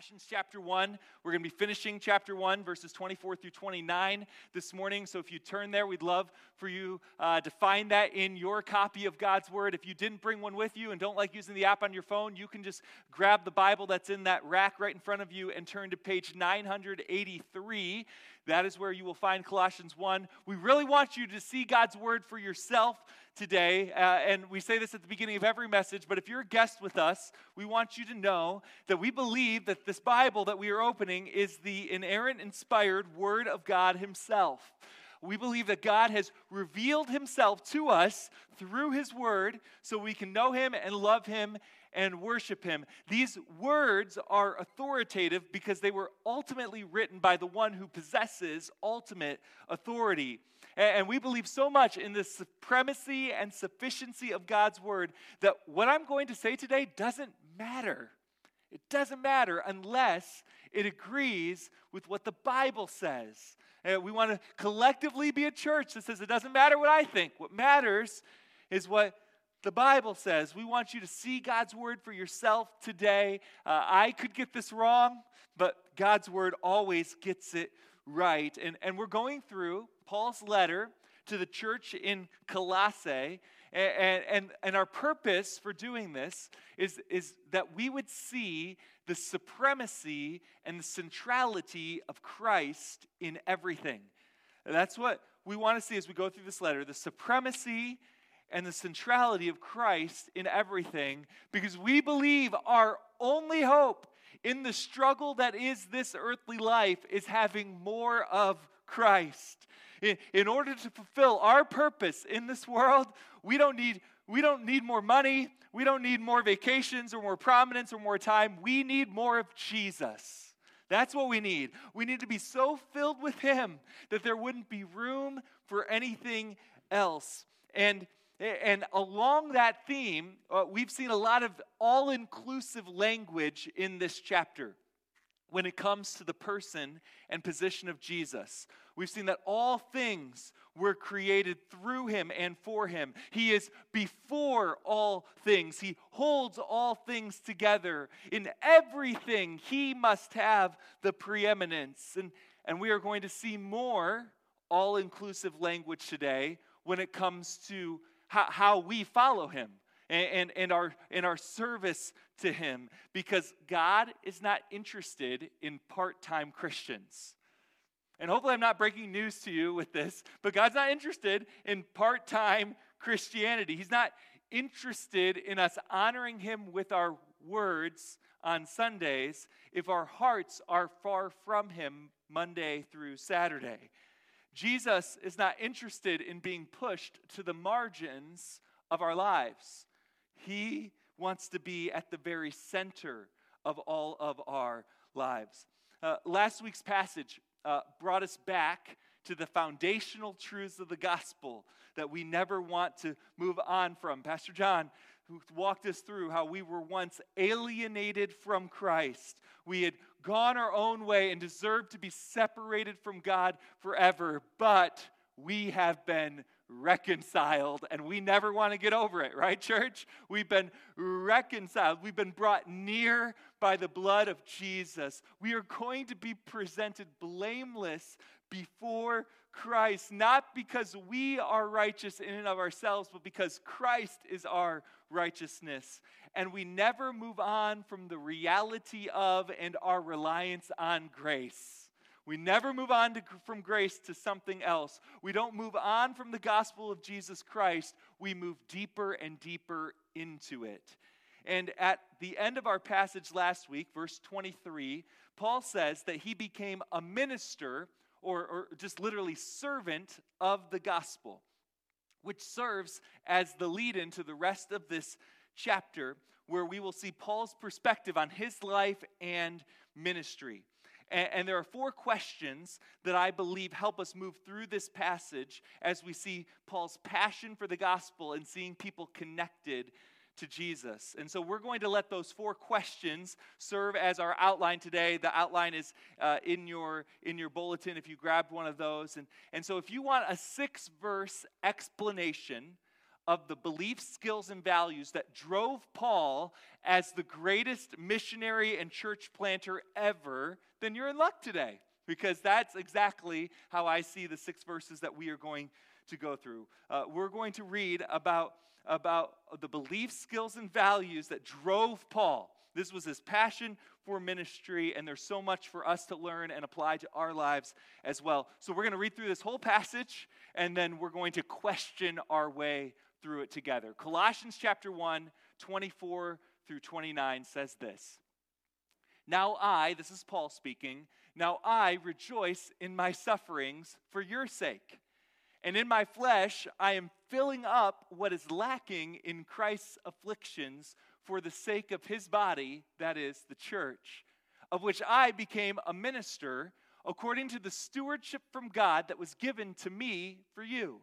Colossians chapter 1. We're going to be finishing chapter 1, verses 24 through 29 this morning. So if you turn there, we'd love for you uh, to find that in your copy of God's Word. If you didn't bring one with you and don't like using the app on your phone, you can just grab the Bible that's in that rack right in front of you and turn to page 983. That is where you will find Colossians 1. We really want you to see God's Word for yourself today. Uh, and we say this at the beginning of every message, but if you're a guest with us, we want you to know that we believe that this Bible that we are opening is the inerrant, inspired Word of God Himself. We believe that God has revealed Himself to us through His Word so we can know Him and love Him and worship Him. These words are authoritative because they were ultimately written by the one who possesses ultimate authority. And we believe so much in the supremacy and sufficiency of God's word that what I'm going to say today doesn't matter. It doesn't matter unless it agrees with what the Bible says. And we want to collectively be a church that says it doesn't matter what I think. What matters is what the Bible says. We want you to see God's word for yourself today. Uh, I could get this wrong, but God's word always gets it right. And, and we're going through Paul's letter to the church in Colossae. And, and, and our purpose for doing this is, is that we would see the supremacy and the centrality of Christ in everything. that's what we want to see as we go through this letter the supremacy and the centrality of Christ in everything, because we believe our only hope in the struggle that is this earthly life is having more of Christ. In, in order to fulfill our purpose in this world, we don't need we don't need more money, we don't need more vacations or more prominence or more time. We need more of Jesus. That's what we need. We need to be so filled with Him that there wouldn't be room for anything else. And and along that theme, uh, we've seen a lot of all inclusive language in this chapter when it comes to the person and position of Jesus. We've seen that all things were created through him and for him. He is before all things, he holds all things together. In everything, he must have the preeminence. And, and we are going to see more all inclusive language today when it comes to how, how we follow him and, and, and, our, in our service to him because God is not interested in part time Christians. And hopefully, I'm not breaking news to you with this, but God's not interested in part time Christianity. He's not interested in us honoring Him with our words on Sundays if our hearts are far from Him Monday through Saturday. Jesus is not interested in being pushed to the margins of our lives. He wants to be at the very center of all of our lives. Uh, last week's passage uh, brought us back to the foundational truths of the gospel that we never want to move on from. Pastor John who walked us through how we were once alienated from Christ. We had gone our own way and deserved to be separated from God forever, but we have been reconciled and we never want to get over it, right, church? We've been reconciled. We've been brought near by the blood of Jesus. We are going to be presented blameless before Christ, not because we are righteous in and of ourselves, but because Christ is our righteousness. And we never move on from the reality of and our reliance on grace. We never move on to, from grace to something else. We don't move on from the gospel of Jesus Christ. We move deeper and deeper into it. And at the end of our passage last week, verse 23, Paul says that he became a minister or, or just literally servant of the gospel, which serves as the lead in to the rest of this chapter, where we will see Paul's perspective on his life and ministry. And, and, there are four questions that I believe help us move through this passage as we see Paul's passion for the gospel and seeing people connected to Jesus. And so we're going to let those four questions serve as our outline today. The outline is uh, in, your, in your bulletin if you grabbed one of those. And, and so if you want a six verse explanation of the beliefs, skills, and values that drove Paul as the greatest missionary and church planter ever, then you're in luck today because that's exactly how I see the six verses that we are going to go through. Uh, we're going to read about, about the beliefs, skills, and values that drove Paul. This was his passion for ministry, and there's so much for us to learn and apply to our lives as well. So, we're going to read through this whole passage, and then we're going to question our way through it together. Colossians chapter 1, 24 through 29 says this Now I, this is Paul speaking, now I rejoice in my sufferings for your sake. And in my flesh, I am filling up what is lacking in Christ's afflictions for the sake of his body, that is, the church, of which I became a minister according to the stewardship from God that was given to me for you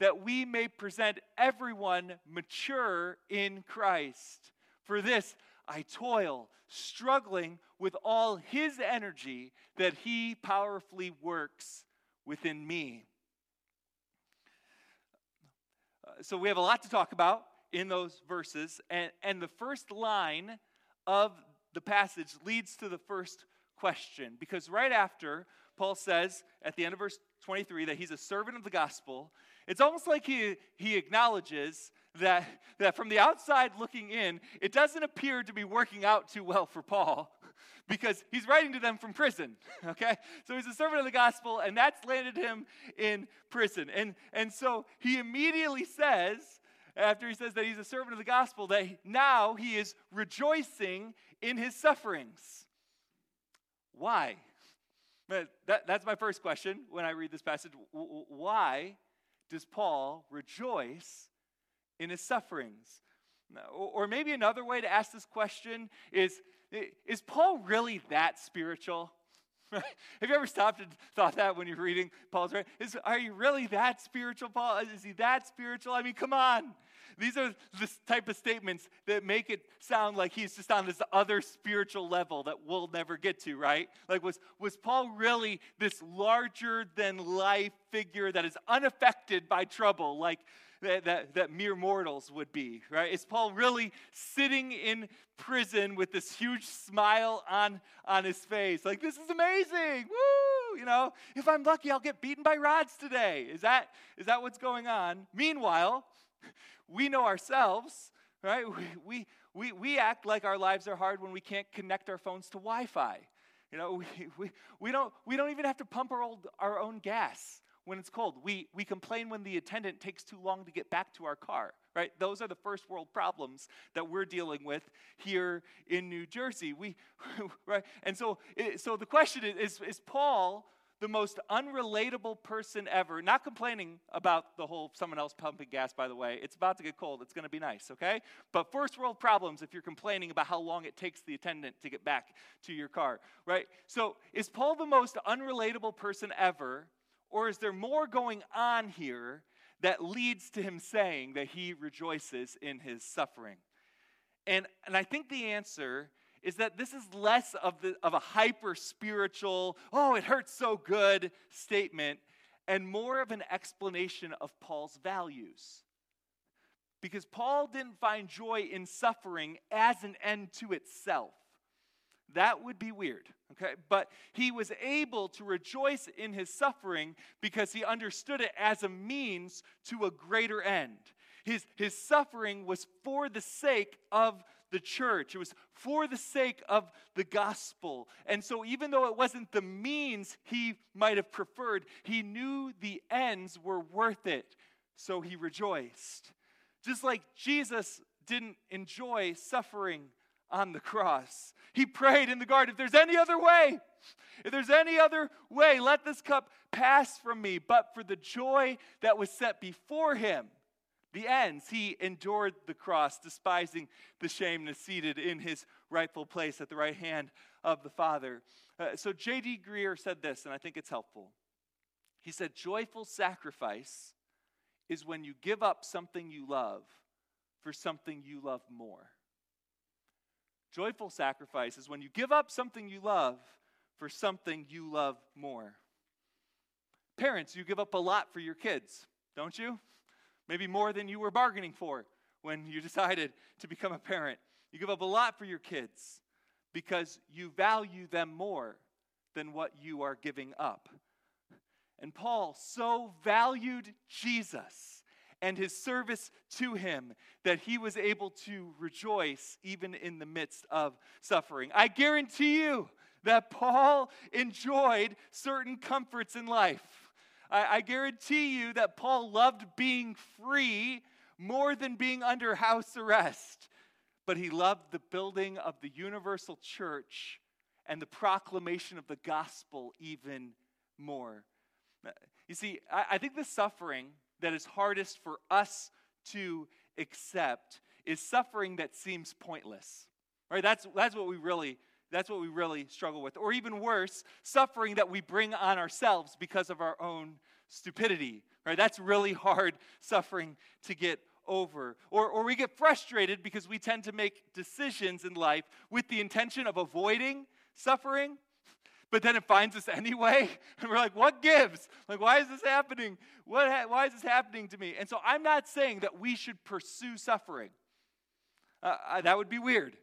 that we may present everyone mature in Christ. For this I toil, struggling with all his energy that he powerfully works within me. Uh, so we have a lot to talk about in those verses, and, and the first line of the passage leads to the first question, because right after Paul says at the end of verse 23 that he's a servant of the gospel, it's almost like he, he acknowledges that, that from the outside looking in, it doesn't appear to be working out too well for Paul because he's writing to them from prison, okay? So he's a servant of the gospel, and that's landed him in prison. And, and so he immediately says, after he says that he's a servant of the gospel, that now he is rejoicing in his sufferings. Why? That, that's my first question when I read this passage. Why does Paul rejoice in his sufferings? Or maybe another way to ask this question is Is Paul really that spiritual? Have you ever stopped and thought that when you're reading Paul's writing? Is, are you really that spiritual, Paul? Is he that spiritual? I mean, come on. These are the type of statements that make it sound like he's just on this other spiritual level that we'll never get to, right? Like, was, was Paul really this larger than life figure that is unaffected by trouble, like that, that, that mere mortals would be, right? Is Paul really sitting in prison with this huge smile on, on his face? Like, this is amazing! Woo! You know, if I'm lucky, I'll get beaten by rods today. Is that, is that what's going on? Meanwhile, we know ourselves, right? We, we, we, act like our lives are hard when we can't connect our phones to Wi Fi. You know, we, we, we, don't, we don't even have to pump our, old, our own gas when it's cold. We, we complain when the attendant takes too long to get back to our car, right? Those are the first world problems that we're dealing with here in New Jersey. We, right? And so, so the question is, is, is Paul the most unrelatable person ever. Not complaining about the whole someone else pumping gas, by the way. It's about to get cold. It's going to be nice, okay? But first world problems if you're complaining about how long it takes the attendant to get back to your car, right? So is Paul the most unrelatable person ever? Or is there more going on here that leads to him saying that he rejoices in his suffering? And, and I think the answer is that this is less of, the, of a hyper spiritual, oh, it hurts so good statement, and more of an explanation of Paul's values. Because Paul didn't find joy in suffering as an end to itself. That would be weird, okay? But he was able to rejoice in his suffering because he understood it as a means to a greater end. His, his suffering was for the sake of the church. It was for the sake of the gospel. And so, even though it wasn't the means he might have preferred, he knew the ends were worth it. So he rejoiced. Just like Jesus didn't enjoy suffering on the cross, he prayed in the garden if there's any other way, if there's any other way, let this cup pass from me. But for the joy that was set before him, the ends. He endured the cross, despising the shame, and is seated in his rightful place at the right hand of the Father. Uh, so J.D. Greear said this, and I think it's helpful. He said, Joyful sacrifice is when you give up something you love for something you love more. Joyful sacrifice is when you give up something you love for something you love more. Parents, you give up a lot for your kids, don't you? Maybe more than you were bargaining for when you decided to become a parent. You give up a lot for your kids because you value them more than what you are giving up. And Paul so valued Jesus and his service to him that he was able to rejoice even in the midst of suffering. I guarantee you that Paul enjoyed certain comforts in life. I, I guarantee you that Paul loved being free more than being under house arrest. But he loved the building of the universal church and the proclamation of the gospel even more. You see, I, I think the suffering that is hardest for us to accept is suffering that seems pointless. Right? That's, that's what we really that's what we really struggle with. Or even worse, suffering that we bring on ourselves because of our own stupidity. Right? That's really hard suffering to get over. Or, or we get frustrated because we tend to make decisions in life with the intention of avoiding suffering, but then it finds us anyway. And we're like, what gives? Like, why is this happening? What ha- why is this happening to me? And so I'm not saying that we should pursue suffering. Uh, that would be weird.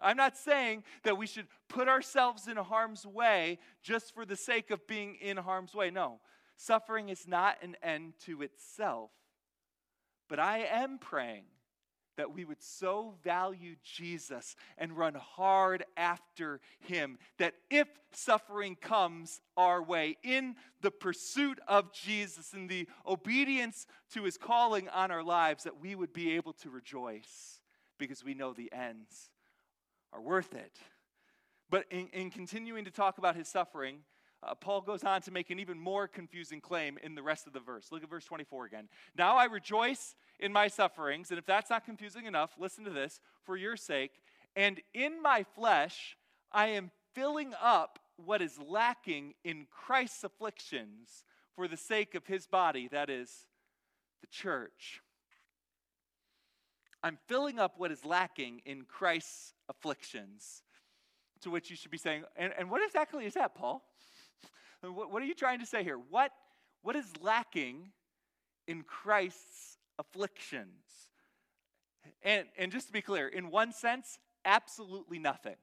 I'm not saying that we should put ourselves in harm's way just for the sake of being in harm's way. No, suffering is not an end to itself. But I am praying that we would so value Jesus and run hard after him that if suffering comes our way in the pursuit of Jesus and the obedience to his calling on our lives, that we would be able to rejoice because we know the ends are worth it. But in, in continuing to talk about his suffering, uh, Paul goes on to make an even more confusing claim in the rest of the verse. Look at verse 24 again. Now I rejoice in my sufferings, and if that's not confusing enough, listen to this for your sake. And in my flesh, I am filling up what is lacking in Christ's afflictions for the sake of his body, that is, the church. I'm filling up what is lacking in Christ's afflictions. To which you should be saying, and, and what exactly is that, Paul? what, what are you trying to say here? What, what is lacking in Christ's afflictions? And, and just to be clear, in one sense, absolutely nothing.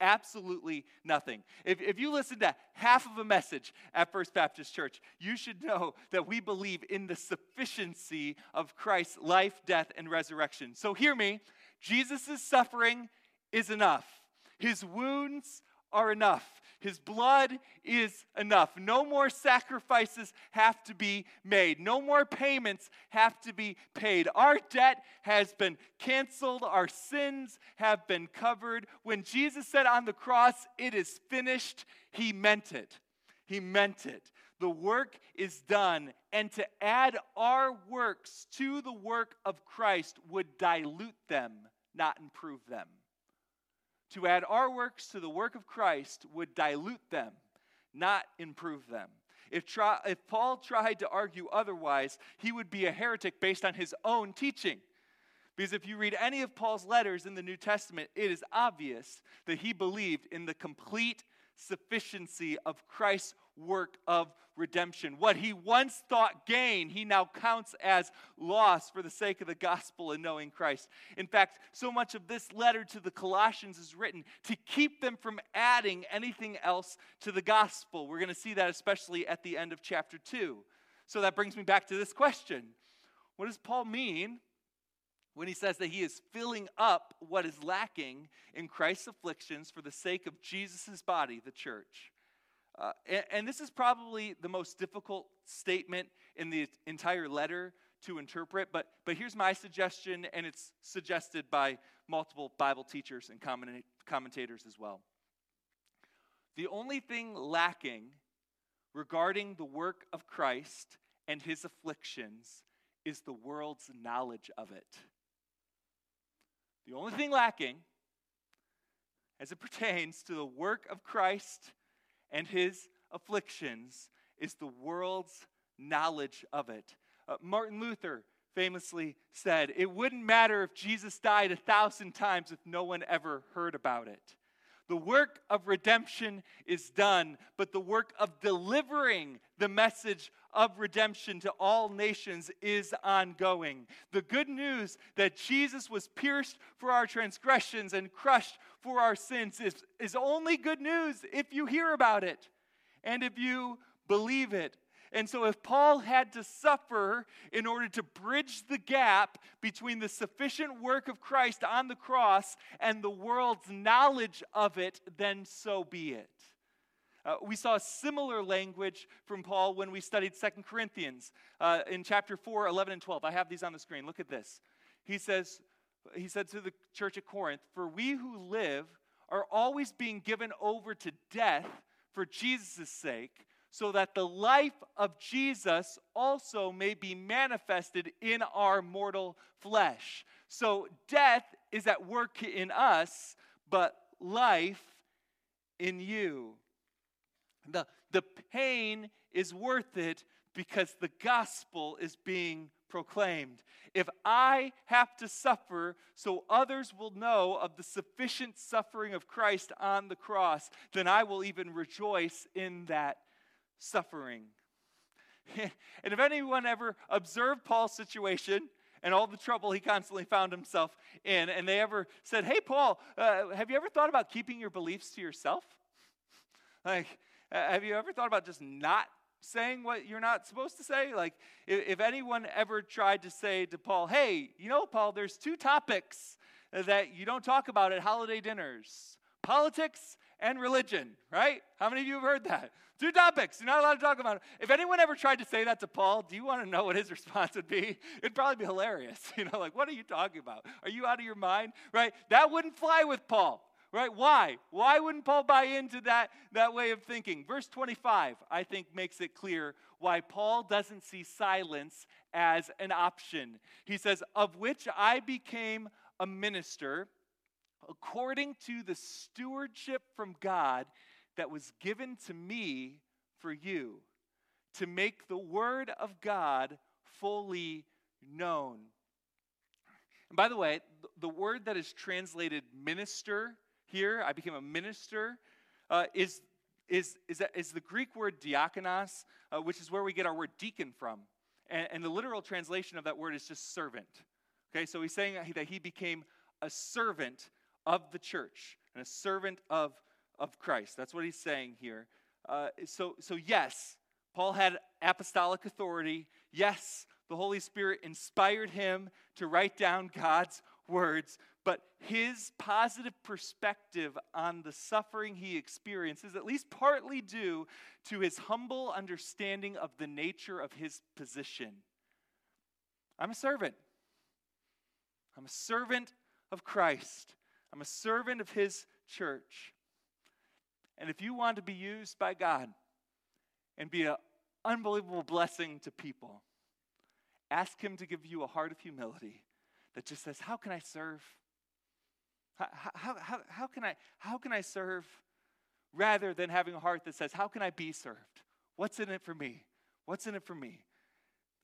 Absolutely nothing. If, if you listen to half of a message at First Baptist Church, you should know that we believe in the sufficiency of Christ's life, death, and resurrection. So hear me Jesus' suffering is enough, his wounds are enough. His blood is enough. No more sacrifices have to be made. No more payments have to be paid. Our debt has been canceled. Our sins have been covered. When Jesus said on the cross, It is finished, he meant it. He meant it. The work is done. And to add our works to the work of Christ would dilute them, not improve them to add our works to the work of Christ would dilute them, not improve them. If, try, if Paul tried to argue otherwise, he would be a heretic based on his own teaching. Because if you read any of Paul's letters in the New Testament, it is obvious that he believed in the complete sufficiency of Christ's work of redemption. What he once thought gain, he now counts as loss for the sake of the gospel and knowing Christ. In fact, so much of this letter to the Colossians is written to keep them from adding anything else to the gospel. We're going to see that especially at the end of chapter 2. So that brings me back to this question What does Paul mean when he says that he is filling up what is lacking in Christ's afflictions for the sake of Jesus' body, the church. Uh, and, and, this is probably the most difficult statement in the entire letter to interpret, but, but here's my suggestion, and it's suggested by multiple Bible teachers and commentators as well. The only thing lacking regarding the work of Christ and his afflictions is the world's knowledge of it. The only thing lacking, as it pertains to the work of Christ and his afflictions, is the world's knowledge of it. Uh, Martin Luther famously said, It wouldn't matter if Jesus died a thousand times if no one ever heard about it. The work of redemption is done, but the work of delivering the message of redemption to all nations is ongoing. The good news that Jesus was pierced for our transgressions and crushed for our sins is, is only good news if you hear about it and if you believe it. And so, if Paul had to suffer in order to bridge the gap between the sufficient work of Christ on the cross and the world's knowledge of it, then so be it. Uh, we saw similar language from Paul when we studied Second Corinthians uh, in chapter 4, 11, and 12. I have these on the screen. Look at this. He says, he said to the church at Corinth, For we who live are always being given over to death for Jesus' sake so that the life of Jesus also may be manifested in our mortal flesh. So death is at work in us, but life in you. The, the pain is worth it because the gospel is being proclaimed. If I have to suffer so others will know of the sufficient suffering of Christ on the cross, then I will even rejoice in that suffering. and if anyone ever observed Paul's situation, and all the trouble he constantly found himself in. And they ever said, Hey, Paul, uh, have you ever thought about keeping your beliefs to yourself? Like, Uh, have you ever thought about just not saying what you're not supposed to say? Like, if, if anyone ever tried to say to Paul, Hey, you know, Paul, there's two topics that you don't talk about at holiday dinners politics and religion, right? How many of you have heard that? Two topics. You're not allowed to talk about it. If anyone ever tried to say that to Paul, do you want to know what his response would be? It'd probably be hilarious. You know, like, what are you talking about? Are you out of your mind? Right? That wouldn't fly with Paul. Right? Why? Why wouldn't Paul buy into that, that way of thinking? Verse 25, I think, makes it clear why Paul doesn't see silence as an option. He says, Of which I became a minister according to the stewardship from God that was given to me for you, to make the word of God fully known. And by the way, the word that is translated minister here, I became a minister, uh, is, is, is, is the Greek word diakonos, uh, which is where we get our word deacon from. And, and the literal translation of that word is just servant. Okay, so he's saying that he became a servant of the church and a servant of, of Christ. That's what he's saying here. Uh, so, so, yes, Paul had apostolic authority. Yes, the Holy Spirit inspired him to write down God's words, but his positive perspective on the suffering he experiences, at least partly due to his humble understanding of the nature of his position. I'm a servant. I'm a servant of Christ. I'm a servant of His church. And if you want to be used by God and be an unbelievable blessing to people, ask Him to give you a heart of humility that just says, How can I serve? How, how, how, how, can I, how can I serve? Rather than having a heart that says, How can I be served? What's in it for me? What's in it for me?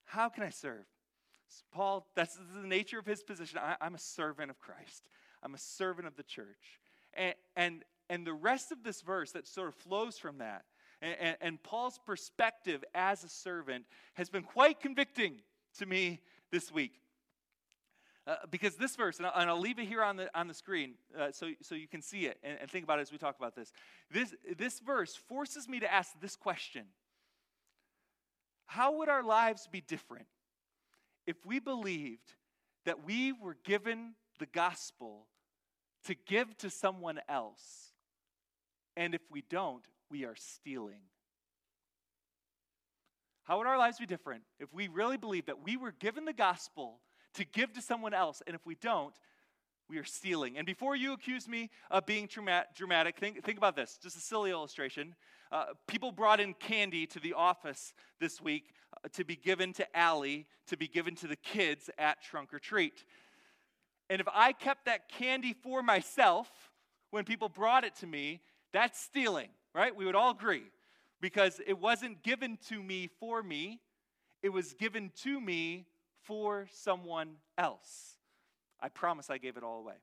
How can I serve? Paul, that's the nature of his position. I, I'm a servant of Christ. I'm a servant of the church. And, and, and the rest of this verse that sort of flows from that, and, and Paul's perspective as a servant has been quite convicting to me this week. Uh, because this verse, and I'll, and I'll, leave it here on the, on the screen uh, so, so you can see it and, and think about it as we talk about this. this. This verse forces me to ask this question How would our lives be different if we believed that we were given the gospel to give to someone else. And if we don't, we are stealing. How would our lives be different if we really believed that we were given the gospel to give to someone else? And if we don't, we are stealing. And before you accuse me of being dramatic, think, think about this just a silly illustration. Uh, people brought in candy to the office this week uh, to be given to Allie, to be given to the kids at Trunk or Treat. And if I kept that candy for myself when people brought it to me, that's stealing, right? We would all agree. Because it wasn't given to me for me, it was given to me for someone else. I promise I gave it all away.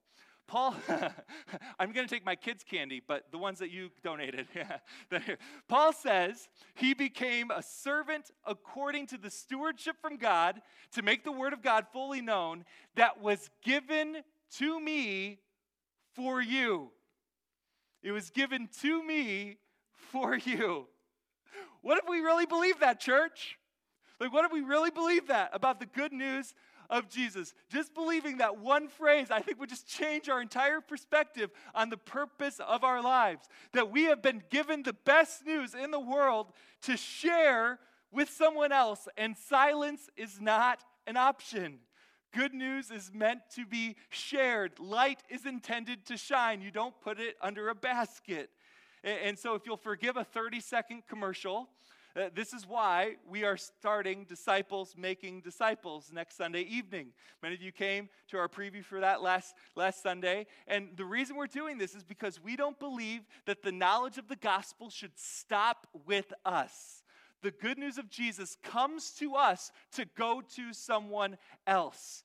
Paul, I'm going to take my kids' candy, but the ones that you donated. Paul says he became a servant according to the stewardship from God to make the word of God fully known that was given to me for you. It was given to me for you. What if we really believe that, church? Like, what if we really believe that about the good news of Jesus. Just believing that one phrase, I think, would just change our entire perspective on the purpose of our lives. That we have been given the best news in the world to share with someone else, and silence is not an option. Good news is meant to be shared. Light is intended to shine. You don't put it under a basket. And so, if you'll forgive a 30 second commercial, uh, this is why we are starting Disciples Making Disciples next Sunday evening. Many of you came to our preview for that last, last Sunday. And the reason we're doing this is because we don't believe that the knowledge of the gospel should stop with us. The good news of Jesus comes to us to go to someone else.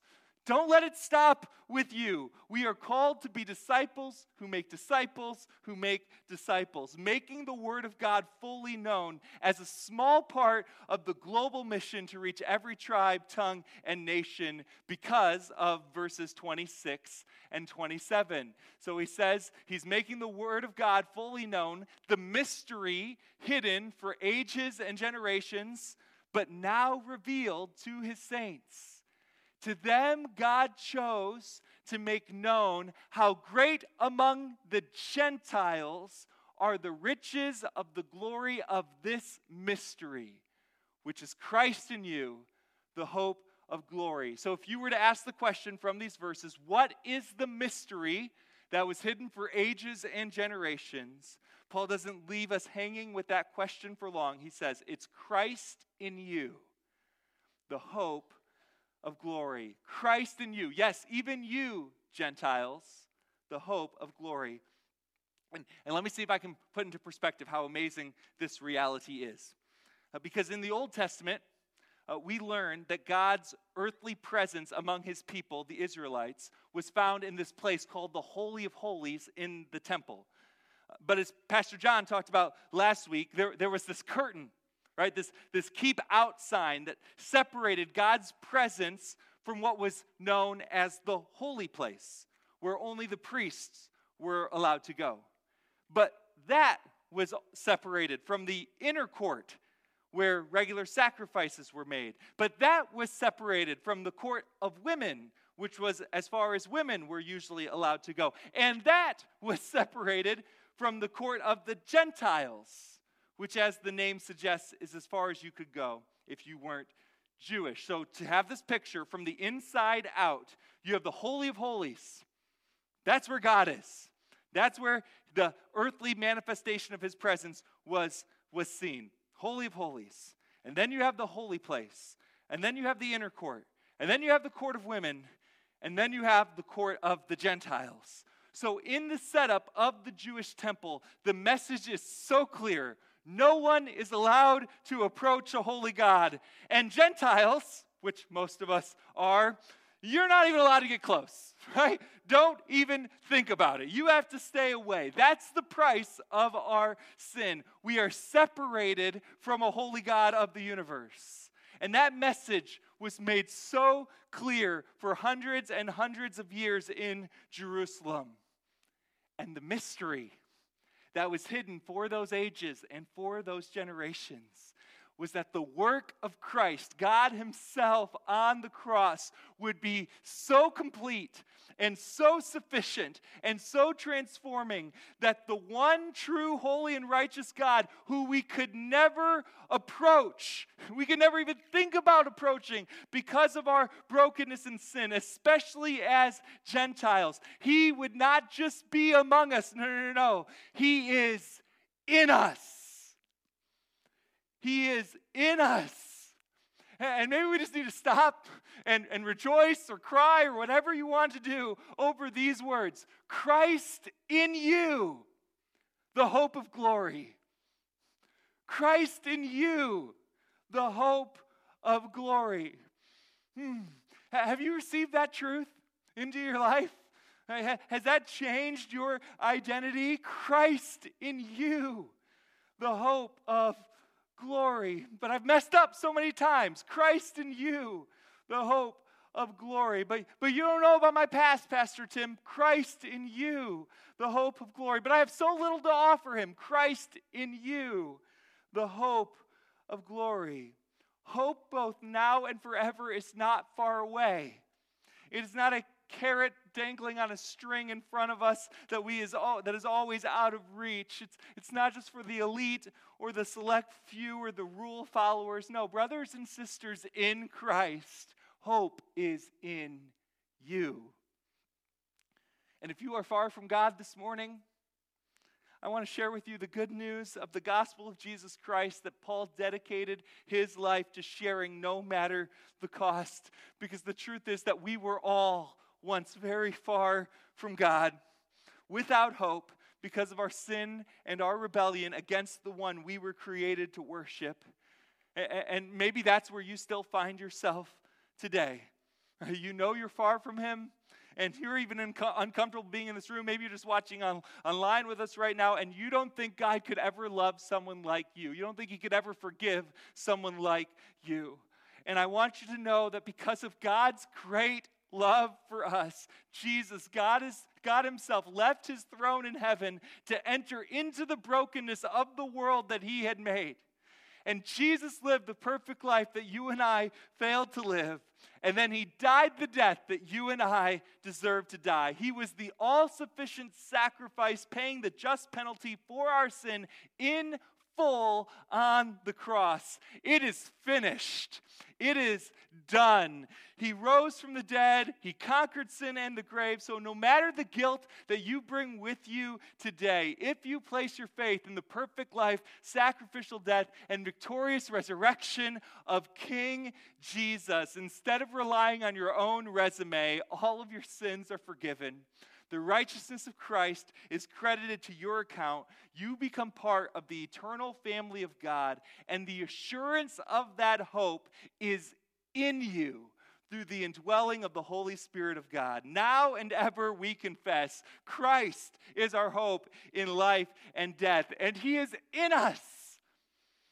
Don't let it stop with you. We are called to be disciples who make disciples who make disciples, making the Word of God fully known as a small part of the global mission to reach every tribe, tongue, and nation because of verses 26 and 27. So he says he's making the Word of God fully known, the mystery hidden for ages and generations, but now revealed to his saints. To them, God chose to make known how great among the Gentiles are the riches of the glory of this mystery, which is Christ in you, the hope of glory. So, if you were to ask the question from these verses, what is the mystery that was hidden for ages and generations? Paul doesn't leave us hanging with that question for long. He says, It's Christ in you, the hope of glory. Christ in you. Yes, even you, Gentiles, the hope of glory. And, and let me see if I can put into perspective how amazing this reality is. Uh, because in the Old Testament, uh, we learn that God's earthly presence among his people, the Israelites, was found in this place called the Holy of Holies in the temple. Uh, but as Pastor John talked about last week, there, there was this curtain right? This, this keep out sign that separated God's presence from what was known as the holy place, where only the priests were allowed to go. But that was separated from the inner court, where regular sacrifices were made. But that was separated from the court of women, which was as far as women were usually allowed to go. And that was separated from the court of the Gentiles which, as the name suggests, is as far as you could go if you weren't Jewish. So, to have this picture from the inside out, you have the Holy of Holies. That's where God is. That's where the earthly manifestation of his presence was, was seen. Holy of Holies. And then you have the holy place. And then you have the inner court. And then you have the court of women. And then you have the court of the Gentiles. So, in the setup of the Jewish temple, the message is so clear no one is allowed to approach a holy God. And Gentiles, which most of us are, you're not even allowed to get close, right? Don't even think about it. You have to stay away. That's the price of our sin. We are separated from a holy God of the universe. And that message was made so clear for hundreds and hundreds of years in Jerusalem. And the mystery that was hidden for those ages and for those generations was that the work of Christ, God Himself on the cross, would be so complete and so sufficient and so transforming that the one true, holy, and righteous God, who we could never approach, we could never even think about approaching because of our brokenness and sin, especially as Gentiles, He would not just be among us. No, no, no, no. He is in us. He is in us. And maybe we just need to stop and, and rejoice or cry or whatever you want to do over these words Christ in you, the hope of glory. Christ in you, the hope of glory. Hmm. Have you received that truth into your life? Has that changed your identity? Christ in you, the hope of glory. But I've messed up so many times. Christ in you, the hope of glory. But, but you don't know about my past, Pastor Tim. Christ in you, the hope of glory. But I have so little to offer him. Christ in you, the hope of glory. Hope both now and forever is not far away. It is not a carrot dangling on a string in front of us that, we is all, that is always out of reach. It's, it's not just for the elite or the select few or the rule followers. No, brothers and sisters in Christ, hope is in you. And if you are far from God this morning, I want to share with you the good news of the gospel of Jesus Christ that Paul dedicated his life to sharing no matter the cost. Because the truth is that we were all once very far from God, without hope, because of our sin and our rebellion against the one we were created to worship. And maybe that's where you still find yourself today. You know you're far from Him, and you're even unco- uncomfortable being in this room. Maybe you're just watching on, online with us right now, and you don't think God could ever love someone like you. You don't think He could ever forgive someone like you. And I want you to know that because of God's great love for us. Jesus, God is God himself left his throne in heaven to enter into the brokenness of the world that he had made. And Jesus lived the perfect life that you and I failed to live. And then he died the death that you and I deserve to die. He was the all sufficient sacrifice, paying the just penalty for our sin in full on the cross. It is finished. It is done. He rose from the dead. He conquered sin and the grave. So, no matter the guilt that you bring with you today, if you place your faith in the perfect life, sacrificial death, and victorious resurrection of King Jesus, instead of relying on your own resume, all of your sins are forgiven the righteousness of Christ is credited to your account, you become part of the eternal family of God, and the assurance of that hope is in you through the indwelling of the Holy Spirit of God. Now and ever we confess Christ is our hope in life and death, and He is in us,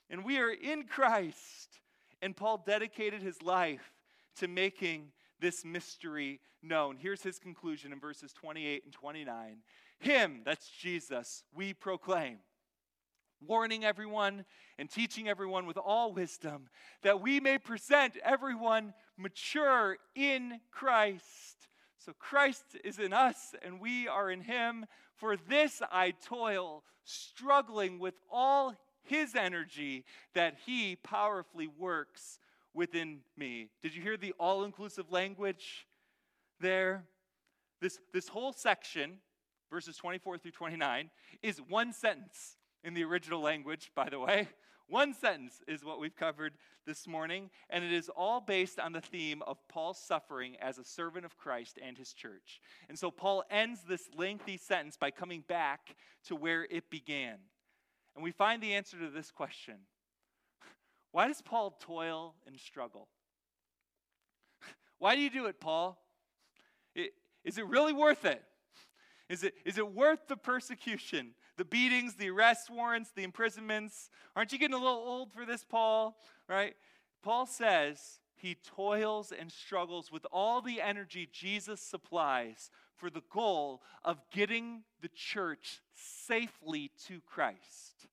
and we are in Christ. And Paul dedicated his life to making this mystery known. Here's his conclusion in verses 28 and 29. Him, that's Jesus, we proclaim, warning everyone and teaching everyone with all wisdom, that we may present everyone mature in Christ. So Christ is in us and we are in him. For this I toil, struggling with all his energy that he powerfully works within me. Did you hear the all inclusive language there? This, this whole section, verses 24 through 29, is one sentence in the original language, by the way. One sentence is what we've covered this morning, and it is all based on the theme of Paul's suffering as a servant of Christ and his church. And so Paul ends this lengthy sentence by coming back to where it began. And we find the answer to this question why does Paul toil and struggle? Why do you do it, Paul? Is it really worth it? Is it, is it worth the persecution, the beatings, the arrest warrants, the imprisonments? Aren't you getting a little old for this, Paul? Right? Paul says he toils and struggles with all the energy Jesus supplies for the goal of getting the church safely to Christ.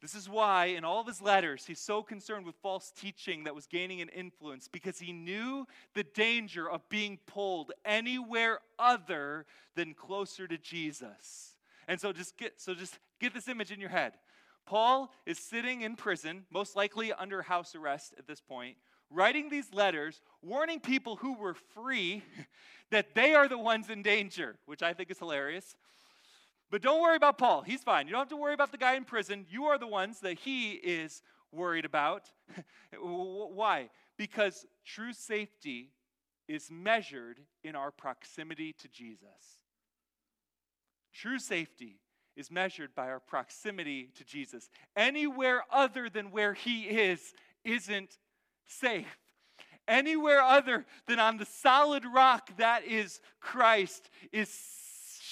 This is why, in all of his letters, he's so concerned with false teaching that was gaining an influence because he knew the danger of being pulled anywhere other than closer to Jesus. And so just get so just get this image in your head. Paul is sitting in prison, most likely under house arrest at this point, writing these letters warning people who were free that they are the ones in danger, which I think is hilarious. But don't worry about Paul. He's fine. You don't have to worry about the guy in prison. You are the ones that he is worried about. Why? Because true safety is measured in our proximity to Jesus. True safety is measured by our proximity to Jesus. Anywhere other than where he is isn't safe. Anywhere other than on the solid rock that is Christ is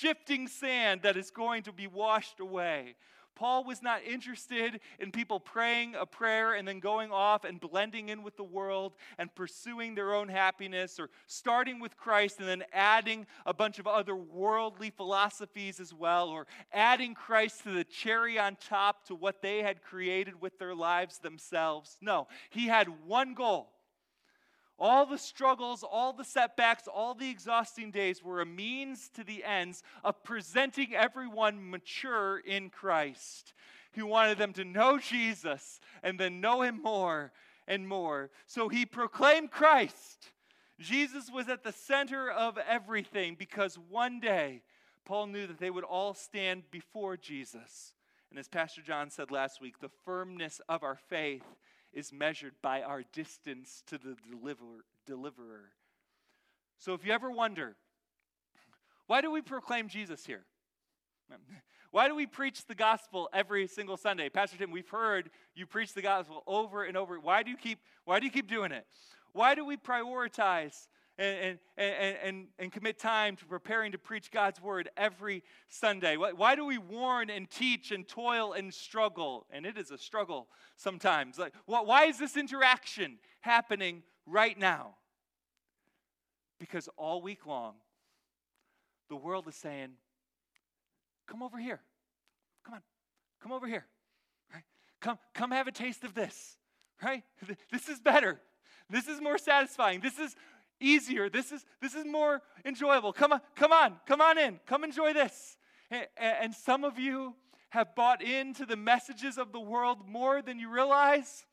shifting sand that is going to be washed away. Paul was not interested in people praying a prayer and then going off and blending in with the world and pursuing their own happiness or starting with Christ and then adding a bunch of other worldly philosophies as well or adding Christ to the cherry on top to what they had created with their lives themselves. No, he had one goal all the struggles, all the setbacks, all the exhausting days were a means to the ends of presenting everyone mature in Christ. He wanted them to know Jesus and then know him more and more. So he proclaimed Christ. Jesus was at the center of everything because one day Paul knew that they would all stand before Jesus. And as Pastor John said last week, the firmness of our faith is measured by our distance to the deliverer, deliverer. So if you ever wonder, why do we proclaim Jesus here? Why do we preach the gospel every single Sunday? Pastor Tim, we've heard you preach the gospel over and over. Why do you keep, why do you keep doing it? Why do we prioritize and, and, and, and, commit time to preparing to preach God's word every Sunday? Why, why do we warn and teach and toil and struggle? And it is a struggle sometimes. Like, why is this interaction happening right now? Because all week long, the world is saying, Come over here. Come on. Come over here. Right? Come, come have a taste of this. Right? This is better. This is more satisfying. This is easier. This is, this is more enjoyable. Come on, come on, come on in. Come enjoy this. And, some of you have bought into the messages of the world more than you realize.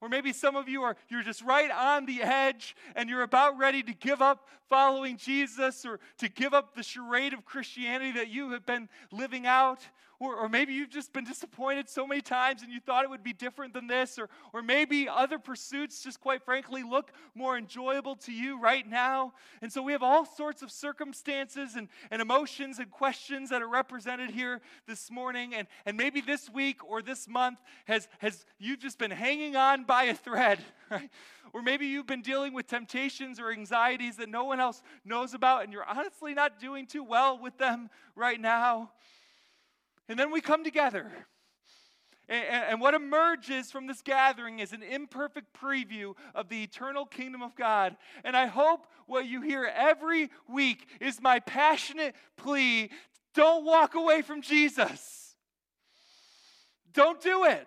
Or maybe some of you are you're just right on the edge and you're about ready to give up following Jesus or to give up the charade of Christianity that you have been living out. Or, or maybe you've just been disappointed so many times and you thought it would be different than this. Or, or maybe other pursuits, just quite frankly, look more enjoyable to you right now. And so we have all sorts of circumstances and, and emotions and questions that are represented here this morning. And, and maybe this week or this month has, has you've just been hanging on by a thread, right? Or maybe you've been dealing with temptations or anxieties that no one else knows about, and you're honestly not doing too well with them right now. And then we come together. And, what emerges from this gathering is an imperfect preview of the eternal kingdom of God. And I hope what you hear every week is my passionate plea don't walk away from Jesus. Don't do it.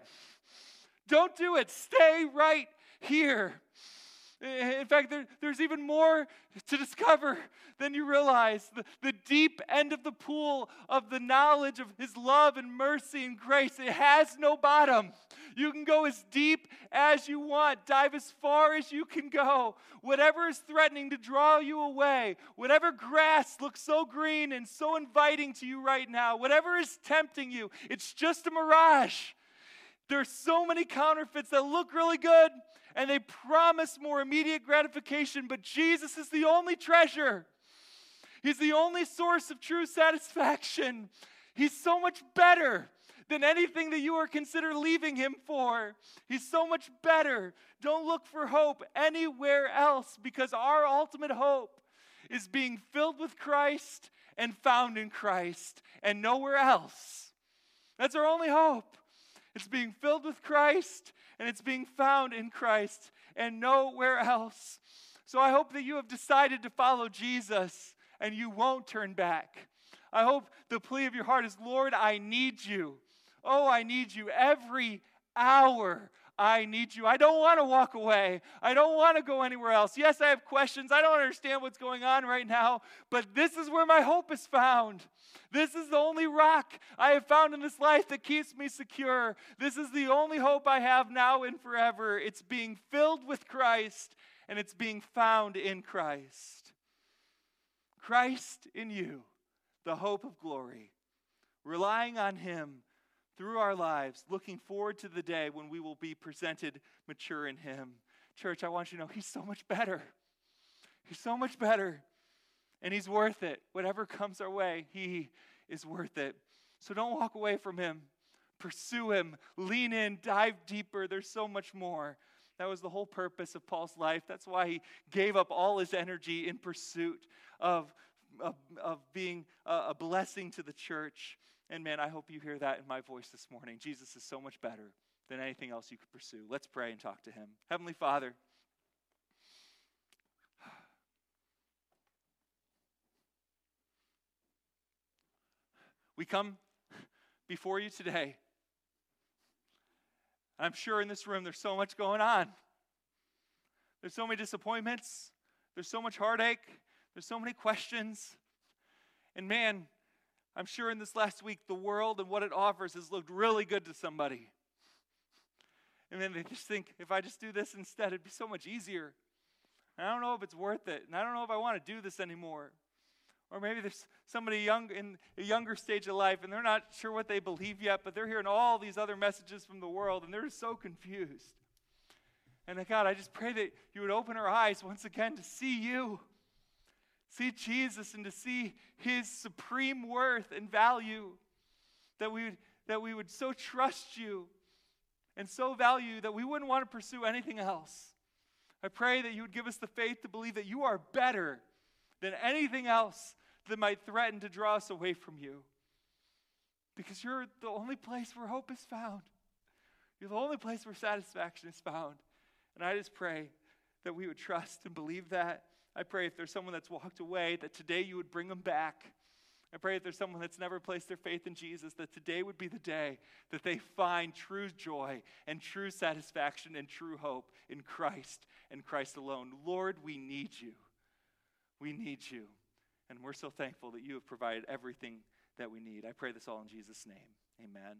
Don't do it. Stay right here. In fact, there, there's even more to discover than you realize. The, the deep end of the pool of the knowledge of His love and mercy and grace, it has no bottom. You can go as deep as you want, dive as far as you can go. Whatever is threatening to draw you away, whatever grass looks so green and so inviting to you right now, whatever is tempting you, it's just a mirage. There's so many counterfeits that look really good and they promise more immediate gratification, but Jesus is the only treasure. He's the only source of true satisfaction. He's so much better than anything that you are consider leaving him for. He's so much better. Don't look for hope anywhere else because our ultimate hope is being filled with Christ and found in Christ and nowhere else. That's our only hope. It's being filled with Christ and it's being found in Christ and nowhere else. So I hope that you have decided to follow Jesus and you won't turn back. I hope the plea of your heart is Lord, I need you. Oh, I need you every hour. I need you. I don't want to walk away. I don't want to go anywhere else. Yes, I have questions. I don't understand what's going on right now, but this is where my hope is found. This is the only rock I have found in this life that keeps me secure. This is the only hope I have now and forever. It's being filled with Christ and it's being found in Christ. Christ in you, the hope of glory. Relying on Him through our lives, looking forward to the day when we will be presented mature in Him. Church, I want you to know He's so much better. He's so much better. And He's worth it. Whatever comes our way, He is worth it. So don't walk away from Him. Pursue Him. Lean in. Dive deeper. There's so much more. That was the whole purpose of Paul's life. That's why he gave up all his energy in pursuit of, of, of being a, a blessing to the church. And man, I hope you hear that in my voice this morning. Jesus is so much better than anything else you could pursue. Let's pray and talk to him. Heavenly Father, we come before you today. I'm sure in this room there's so much going on. There's so many disappointments. There's so much heartache. There's so many questions. And man, I'm sure in this last week, the world and what it offers has looked really good to somebody. And then they just think, if I just do this instead, it'd be so much easier. And I don't know if it's worth it. And I don't know if I want to do this anymore. Or maybe there's somebody young in a younger stage of life and they're not sure what they believe yet, but they're hearing all these other messages from the world and they're so confused. And uh, God, I just pray that you would open our eyes once again to see you see Jesus and to see his supreme worth and value, that we would, that we would so trust you and so value that we wouldn't want to pursue anything else. I pray that you would give us the faith to believe that you are better than anything else that might threaten to draw us away from you. Because you're the only place where hope is found. You're the only place where satisfaction is found. And I just pray that we would trust and believe that I pray if there's someone that's walked away, that today you would bring them back. I pray if there's someone that's never placed their faith in Jesus, that today would be the day that they find true joy and true satisfaction and true hope in Christ and Christ alone. Lord, we need you. We need you. And we're so thankful that you have provided everything that we need. I pray this all in Jesus' name. Amen.